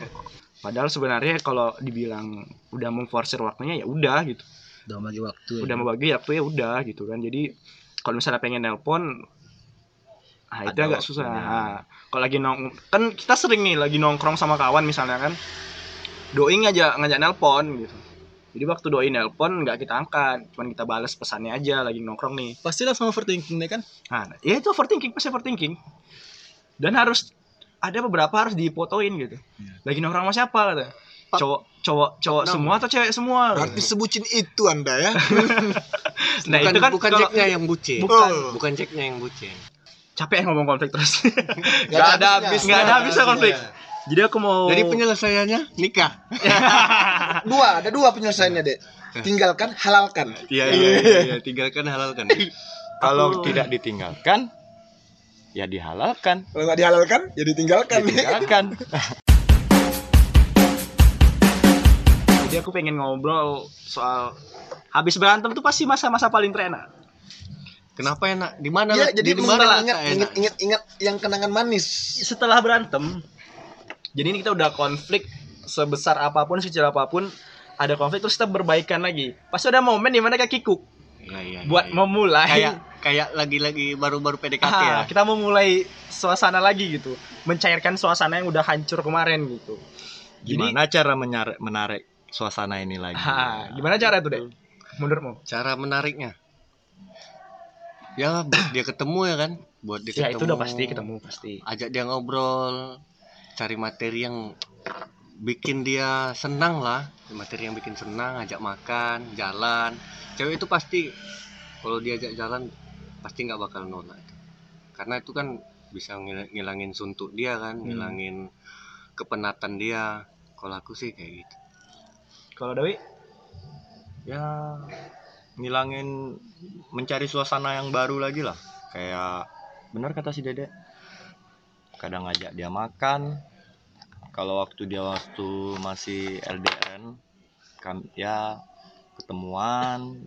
Padahal sebenarnya kalau dibilang udah memforsir waktunya ya udah gitu. Udah bagi waktu. Udah mau bagi waktu ya udah gitu kan. Jadi kalau misalnya pengen nelpon ah itu agak susah. waktunya. Ah, kalau lagi nong kan kita sering nih lagi nongkrong sama kawan misalnya kan. Doi ngajak ngajak nelpon gitu. Jadi waktu doi nelpon nggak kita angkat, cuman kita balas pesannya aja lagi nongkrong nih. Pasti langsung overthinking deh kan? Nah, ya itu overthinking, pasti overthinking. Dan harus ada beberapa harus dipotoin gitu. Lagi nongkrong sama siapa kata. Cowok cowok cowok Enam. semua atau cewek semua? Berarti sebutin itu Anda ya. Nah, bukan itu kan bukan kalau- Jacknya yang bucin Bukan. Oh. bukan Jacknya yang bucin capek ngomong konflik terus. Nggak ada habis, nggak ada habisnya konflik. Jadi aku mau Jadi penyelesaiannya nikah. Dua, ada dua penyelesaiannya, Dek. Tinggalkan, halalkan. Iya iya iya, iya. tinggalkan halalkan. Kalau Aku- tidak ditinggalkan, ya dihalalkan. Kalau nggak dihalalkan, ya ditinggalkan. Ditinggalkan. Jadi aku pengen ngobrol soal habis berantem tuh pasti masa-masa paling terenak. Kenapa enak? Di mana? Ya, jadi di mana ingat, ingat, ingat, ingat yang kenangan manis. Setelah berantem, jadi ini kita udah konflik sebesar apa pun, sekecil apa pun, ada konflik terus kita berbaikan lagi. Pasti ada momen di mana kayak kikuk Iya, iya, buat iya. memulai. kayak kayak lagi-lagi baru-baru PDKT ya. Ah, kita memulai suasana lagi gitu, mencairkan suasana yang udah hancur kemarin gitu. Gimana cara menarik, menarik suasana ini lagi? Ah, gimana cara itu deh? Menurutmu? Cara menariknya. Ya, dia ketemu ya kan? Buat dia Ya ketemu. itu udah pasti ketemu pasti. Ajak dia ngobrol, cari materi yang bikin dia senang lah, materi yang bikin senang, ajak makan, jalan. Cewek itu pasti kalau diajak jalan pasti nggak bakal nolak. Karena itu kan bisa ngil- ngilangin suntuk dia kan, Hmm. ngilangin kepenatan dia. Kalau aku sih kayak gitu. Kalau Dewi? Ya ngilangin mencari suasana yang baru lagi lah. Kayak benar kata si Dede. Kadang ngajak dia makan. Kalau waktu dia waktu masih LDN kan ya ketemuan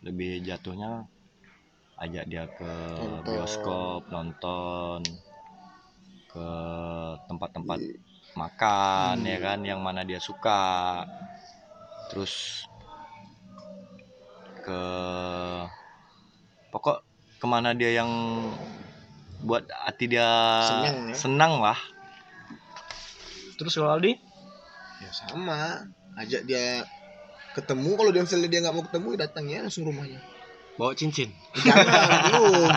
lebih jatuhnya ajak dia ke Nonton. bioskop nonton ke tempat-tempat makan ya kan yang mana dia suka terus ke pokok ke mana dia yang buat hati dia Senang ya. senang lah Terus kalau Aldi? Ya sama. Ajak dia ketemu kalau dia misalnya dia nggak mau ketemu ya datang ya langsung rumahnya. Bawa cincin. Jangan belum.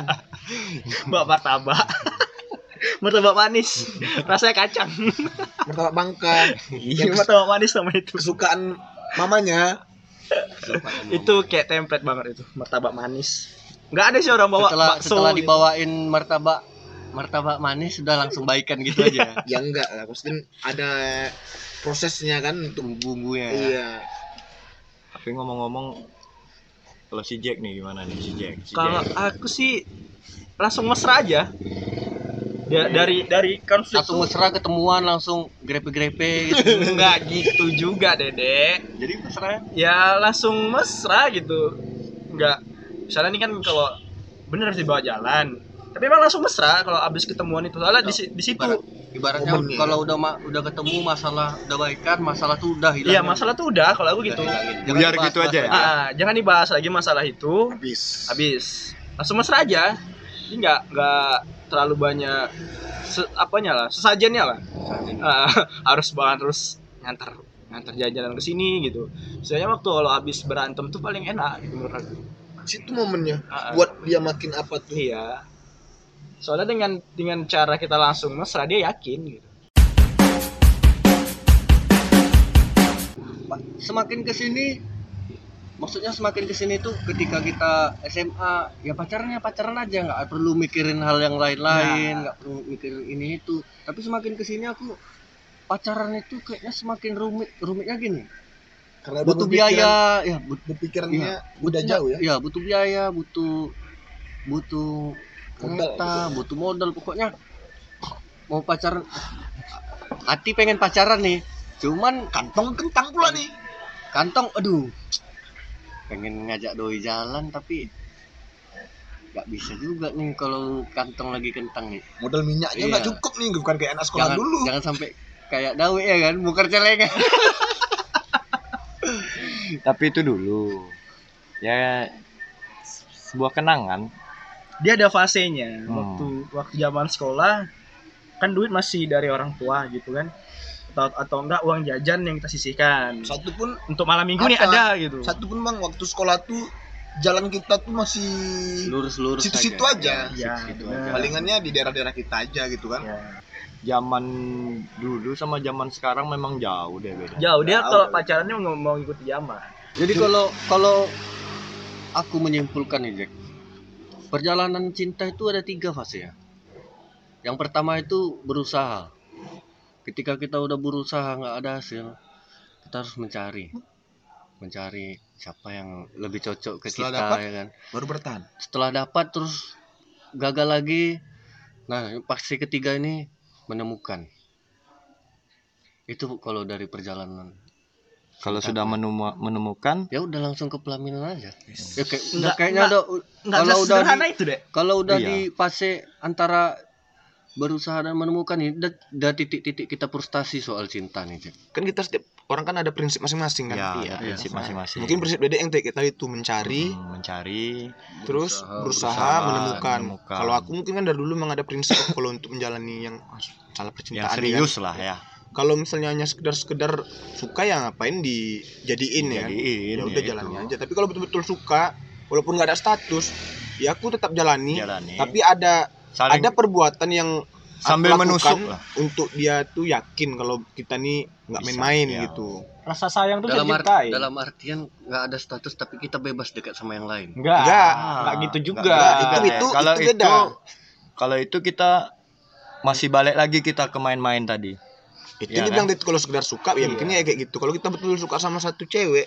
Mbak martabak. martabak manis. Rasanya kacang. Martabak Bangka Iya, Yang martabak manis sama itu. kesukaan mamanya. Itu kayak template banget itu, martabak manis. Nggak ada sih orang bawa setelah bakso. setelah gitu. dibawain martabak martabak manis sudah langsung baikan gitu aja Ya enggak lah, pasti ada prosesnya kan untuk bumbunya ya. iya. tapi ngomong-ngomong kalau si Jack nih gimana nih si Jack si Kalau aku sih langsung mesra aja. Ya, dari dari konflik satu mesra ketemuan langsung grepe-grepe gitu nggak gitu juga, Dede. jadi mesra ya? Ya langsung mesra gitu. Nggak misalnya ini kan kalau bener sih bawa jalan. Tapi emang langsung mesra kalau abis ketemuan itu. Soalnya di, di situ Ibarat- ibaratnya Momennya. kalau udah ma- udah ketemu masalah udah baikan masalah tuh udah hilang Iya, masalah tuh udah kalau aku gitu. Biar gitu aja ya? Ah, jangan dibahas lagi masalah itu. Habis. habis langsung mesra aja jadi nggak nggak terlalu banyak se- apanya lah sesajennya lah Ah, harus banget terus ngantar ngantar jalan-jalan ke sini gitu misalnya waktu kalau habis berantem tuh paling enak gitu menurut aku Situ momennya ah. buat dia makin apa tuh. iya. Soalnya dengan dengan cara kita langsung mesra dia yakin gitu. Semakin ke sini maksudnya semakin ke sini tuh ketika kita SMA ya pacarnya pacaran aja nggak perlu mikirin hal yang lain-lain nggak perlu mikirin ini itu. Tapi semakin ke sini aku pacaran itu kayaknya semakin rumit rumitnya gini Karena butuh biaya ya but- Berpikirannya Iya. udah jauh ya. ya butuh biaya butuh butuh Modal, kereta butuh modal pokoknya mau pacaran hati pengen pacaran nih cuman Kantong kentang pula nih. kantong aduh pengen ngajak doi jalan tapi nggak bisa juga nih kalau kantong lagi kentang nih Modal minyaknya Iya. nggak cukup nih, bukan kayak anak sekolah jangan dulu. jangan sampai kayak dawe ya kan bukan celengan tapi itu dulu ya sebuah kenangan dia ada fasenya Hmm. waktu waktu zaman sekolah kan duit masih dari orang tua gitu kan atau atau enggak uang jajan yang kita sisihkan Satu pun untuk malam minggu nih ada gitu satu pun bang waktu sekolah tuh jalan kita tuh masih lurus-lurus Situ-situ aja. Ya, situ bener. aja palingannya di daerah-daerah kita aja gitu kan. Ya. Zaman dulu sama zaman sekarang memang jauh deh beda. Jauh. Dia Jauh. kalau pacarannya mau mau ngikut zaman jadi kalau kalau aku menyimpulkan nih Jack. Perjalanan cinta itu ada tiga fase ya. Yang pertama itu berusaha. Ketika kita udah berusaha nggak ada hasil kita harus mencari. Mencari siapa yang lebih cocok ke Setelah kita dapat? ya kan? baru bertahan. Setelah dapat terus gagal lagi. Nah pasti ketiga ini menemukan. Itu kalau dari perjalanan. Kalau sudah menemu- menemukan? Ya udah langsung ke pelaminan aja. Ya kayak udah Nggak- kayaknya nggak- udah nggak kalau udah di- itu deh kalau udah Iya. di fase antara berusaha dan menemukan ini udah titik-titik kita frustasi soal cinta nih Jack. kan kita setiap orang kan ada prinsip masing-masing kan ya Iya, prinsip masing-masing. mungkin prinsip Dede yang tadi itu mencari Hmm, mencari terus Berusaha, berusaha, berusaha, menemukan. menemukan. Kalau aku mungkin kan dari dulu memang ada prinsip kalau untuk menjalani yang salah yang percintaan ya serius kan. lah ya. Kalau misalnya hanya sekedar-sekedar suka ya ngapain dijadiin ya. kan? Jadiin, Ya udah ya jalani itu. aja. Tapi kalau betul-betul suka walaupun nggak ada status, ya aku tetap jalani. Jalani. Tapi ada Saling ada perbuatan yang sambil menusuk lah. untuk dia tuh yakin kalau kita nih nggak main-main ya. gitu. rasa sayang tuh dalam, dalam artian nggak ada status tapi kita bebas dekat sama yang lain enggak Enggak. enggak gitu juga enggak, enggak, itu- ya. kalau itu itu, beda. kalau itu kita masih balik lagi kita ke main-main tadi. Itu Iya dia kan? kalau sekedar suka ya Iya. mungkin ya kayak gitu. Kalau kita betul suka sama satu cewek,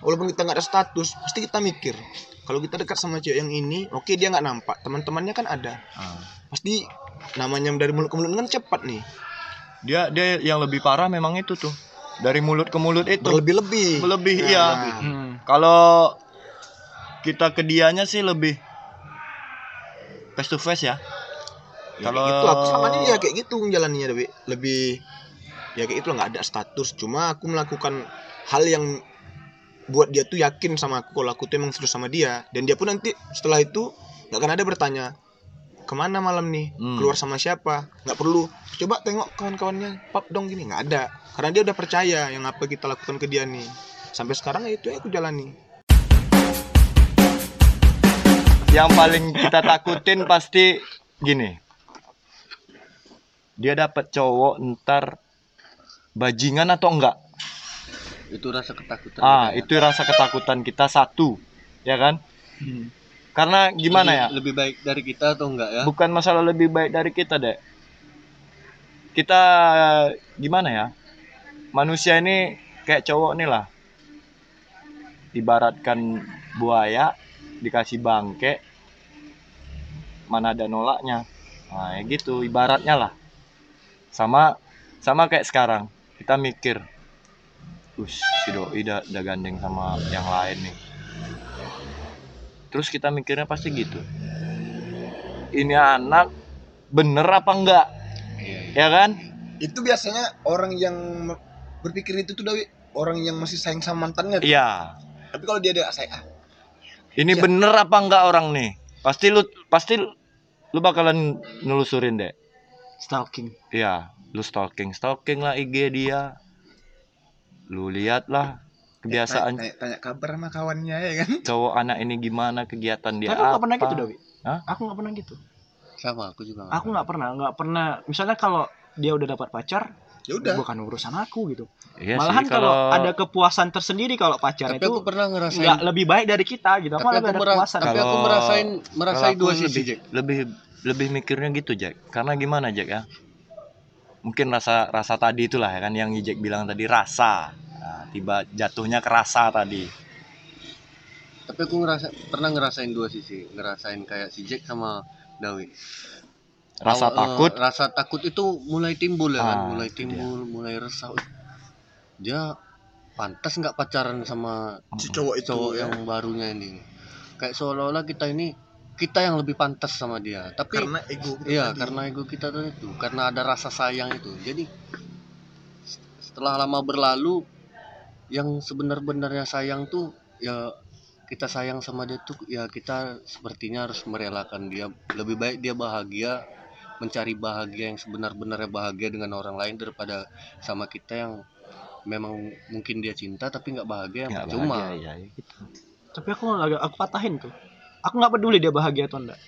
walaupun kita nggak ada status, pasti kita mikir. Kalau kita dekat sama cewek yang ini, oke dia nggak nampak, teman-temannya kan ada. Ah. Pasti namanya dari mulut ke mulut kan cepat nih, Dia dia yang lebih parah memang itu tuh. Dari mulut ke mulut itu. berlebih-lebih. Berlebih, Nah, iya. Hmm. Kalau kita ke dianya sih lebih face to face ya. Ya, Kalau- gitu aku sama dia ya kayak gitu menjalaninya lebih lebih ya kayak itu nggak ada status. Cuma aku melakukan hal yang buat dia tuh yakin sama aku kalau aku tuh emang serius sama dia. Dan dia pun nanti setelah itu nggak akan ada bertanya ke mana malam nih? Hmm. keluar sama siapa? Nggak perlu. Coba tengok kawan-kawannya pap dong gini. Nggak ada. Karena dia udah percaya yang apa kita lakukan ke dia nih. Sampai sekarang ya itu aku jalani. Yang paling kita takutin pasti gini. Dia dapat cowok ntar bajingan atau enggak? Itu rasa ketakutan Ah, kita ya. itu rasa ketakutan kita satu, ya kan? Karena gimana ya? lebih, lebih baik dari kita atau enggak ya Bukan masalah lebih baik dari kita, Dek. Kita gimana ya? Manusia ini kayak cowok nih lah. Ibaratkan buaya dikasih bangke mana ada nolaknya. Nah, ya gitu ibaratnya lah. Sama sama kayak sekarang. Kita mikir, Us, si doi udah, udah gandeng sama yang lain nih. Terus kita mikirnya pasti gitu. Ini anak bener apa enggak? Iya, iya. Ya kan? itu biasanya orang yang berpikir itu tuh Dawi orang yang masih sayang sama mantannya Iya. tapi kalau dia ada sayang ah, Ini Iya. bener apa enggak orang nih? Pasti lu pasti lu bakalan nelusurin deh. stalking Iya, lu stalking, stalking lah IG dia. Lu lihat lah kebiasaan tanya, tanya kabar sama kawannya ya kan? cowok anak ini gimana kegiatan dia aku nggak pernah gitu Dawi Hah? aku nggak pernah gitu. Sama aku juga nggak aku nggak pernah nggak pernah. Misalnya kalau dia udah dapat pacar ya udah. bukan urusan aku gitu. Iya malahan sih, kalau ada kepuasan tersendiri kalau pacar tapi itu aku pernah ngerasain nggak lebih baik dari kita gitu. Tapi malah aku, ada kepuasan. tapi aku merasain merasain dua sisi lebih, Jack. lebih lebih mikirnya gitu Jack. Karena gimana Jack ya mungkin rasa rasa tadi itulah ya kan yang Jack bilang tadi rasa. Nah, tiba jatuhnya ke rasa tadi. Tapi aku ngerasa pernah ngerasain dua sisi. Ngerasain kayak si Jack sama Dawi. Rasa Awal- eh, takut? rasa takut itu mulai timbul ya kan Ah, mulai itu timbul mulai resah. "Wih, dia pantas nggak pacaran sama si cowok itu cowok ya. yang barunya ini? Kayak seolah-olah kita ini kita yang lebih pantas sama dia tapi karena ego kita Iya, tadi. karena ego kita tuh itu, karena ada rasa sayang itu. Jadi setelah lama berlalu, yang sebenar-benarnya sayang tuh ya kita sayang sama dia tuh ya kita sepertinya harus merelakan dia. Lebih baik dia bahagia, mencari bahagia yang sebenar-benarnya bahagia dengan orang lain daripada sama kita yang memang mungkin dia cinta tapi nggak bahagia nggak cuma bahagia, ya, gitu. tapi aku agak aku patahin tuh aku nggak peduli dia bahagia atau enggak.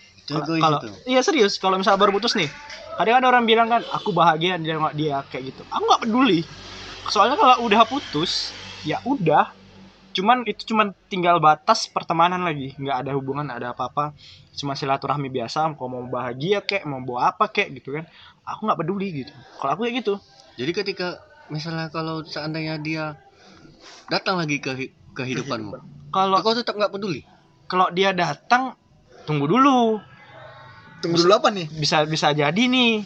Kalau iya serius kalau misalnya baru putus nih kadang ada orang bilang kan aku bahagia dia nggak dia kayak gitu. Aku nggak peduli. Soalnya kalau udah putus ya udah. Cuman itu cuman tinggal batas pertemanan lagi. Nggak ada hubungan ada apa-apa. Cuma silaturahmi biasa kalau mau bahagia kek mau bawa apa kek gitu kan. Aku nggak peduli gitu. Kalau aku kayak gitu. Jadi ketika misalnya kalau seandainya dia datang lagi ke hi- kehidupanmu, Kalau kau tetap nggak peduli. Kalau dia datang tunggu dulu. Tunggu dulu apa nih? Bisa bisa jadi nih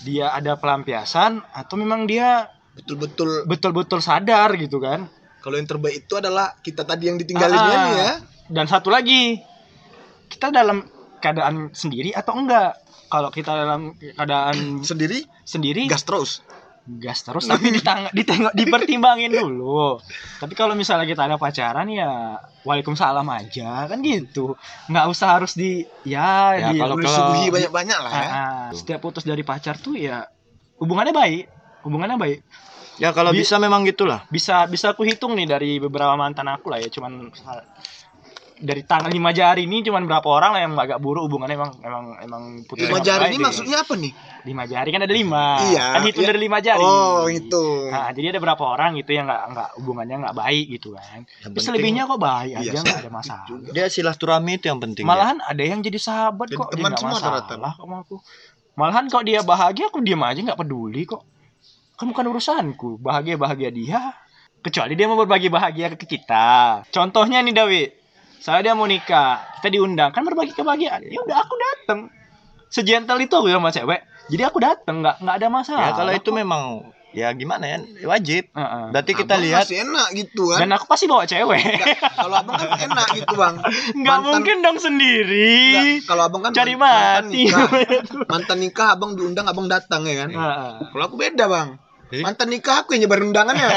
dia ada pelampiasan atau memang dia Betul-betul betul-betul sadar gitu kan. kalau yang terbaik itu adalah kita tadi yang ditinggalinnya Ah. nih ya. Dan satu lagi, kita dalam keadaan sendiri atau enggak? Kalau kita dalam keadaan Sendiri sendiri gas terus. Gas terus tapi ditang- ditengok dipertimbangin dulu. Tapi kalau misalnya kita ada pacaran ya waalaikumsalam aja kan gitu. Nggak usah harus di ya, Ya, di kalau- disuguhi banyak-banyak lah ya. Ah. setiap putus dari pacar tuh ya hubungannya baik, hubungannya baik. Ya kalau Bi- bisa memang gitulah. Bisa bisa aku hitung nih dari beberapa mantan aku lah ya, cuman dari tangan lima jari ini cuman berapa orang lah yang agak buruk hubungannya emang emang emang putus Lima jari ini maksudnya apa nih? lima jari kan ada lima Iya, kan hitung iya. dari lima jari Oh, itu. Nah, jadi ada berapa orang gitu yang nggak nggak hubungannya nggak baik gitu kan. Yang Tapi penting- selebihnya kok baik Iya, aja nggak ada masalah. Dia silaturahmi itu yang penting. Malahan ada yang jadi sahabat Jadi kok, dia teman semua masalah rata-rata. kok sama aku. Malahan kok dia bahagia aku diam aja nggak peduli kok. Kan bukan urusanku, bahagia bahagia dia. Kecuali dia mau berbagi bahagia ke kita. Contohnya nih Dawi, saya dia mau nikah, kita diundang kan berbagi kebahagiaan. Ya udah aku dateng. Sejentel itu aku sama cewek. Jadi aku dateng nggak nggak ada masalah. Ya kalau itu memang ya gimana ya wajib. Heeh. Berarti kita Abang lihat masih enak gitu kan. Dan aku pasti bawa cewek. Kalau abang kan enak gitu bang. Nggak Mantan- mungkin dong sendiri. Kalau abang kan Cari mantan mati. nikah. Mantan nikah abang diundang abang datang ya kan. Heeh. Kalau aku beda bang. Mantan nikah aku yang nyebar undangannya.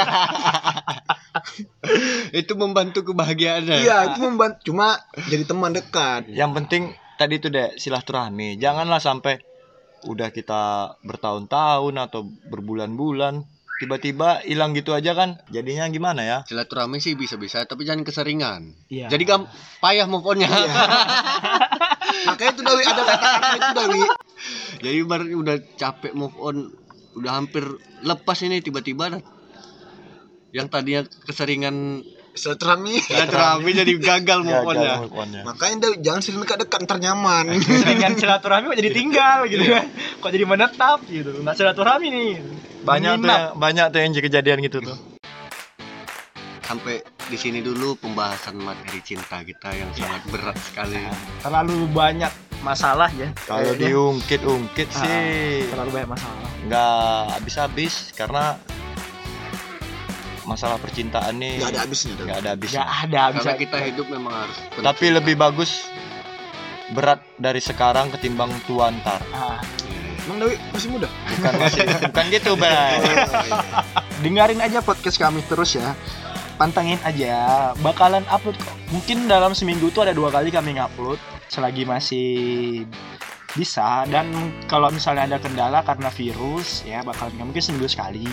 Itu membantu kebahagiaannya. iya itu membantu. Cuma jadi teman dekat. yang penting tadi itu deh silaturahmi. Janganlah sampai udah kita bertahun-tahun atau berbulan-bulan tiba-tiba hilang gitu aja kan jadinya gimana ya Silaturahmi sih bisa-bisa, tapi jangan keseringan. Iya. Jadi gam payah move on-nya. Makanya itu Dawi ada kata-kata itu Dawi. Jadi baru udah capek move on, udah hampir lepas ini tiba-tiba. Yang tadinya keseringan Silaturahmi. silaturahmi jadi gagal move. Makanya jangan sering dekat-dekat ntar nyaman. Dengan silaturahmi kok jadi tinggal gitu kan. Kok jadi menetap gitu. Nggak silaturahmi nih. banyak tuh yang, banyak tuh yang kejadian gitu tuh Sampai di sini dulu pembahasan materi cinta kita yang sangat berat sekali. Terlalu banyak masalah ya. kalau diungkit-ungkit Ah, sih terlalu banyak masalah. nggak habis-habis karena masalah percintaan nih Gak ada habisnya nggak ada habisnya Nggak ada bisa. Karena kita hidup memang harus penuh tapi cinta. lebih bagus berat dari sekarang ketimbang tua ntar Ah, Iya, iya. Emang Dawi masih muda? bukan masih bukan gitu bang dengerin aja podcast kami terus ya. Pantengin aja, bakalan upload kok. Mungkin dalam seminggu tuh ada dua kali kami ngupload selagi masih bisa dan kalau misalnya ada kendala karena virus ya bakalan nggak mungkin seminggu sekali.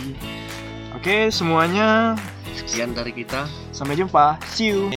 Oke semuanya Sekian dari kita. sampai jumpa, see you.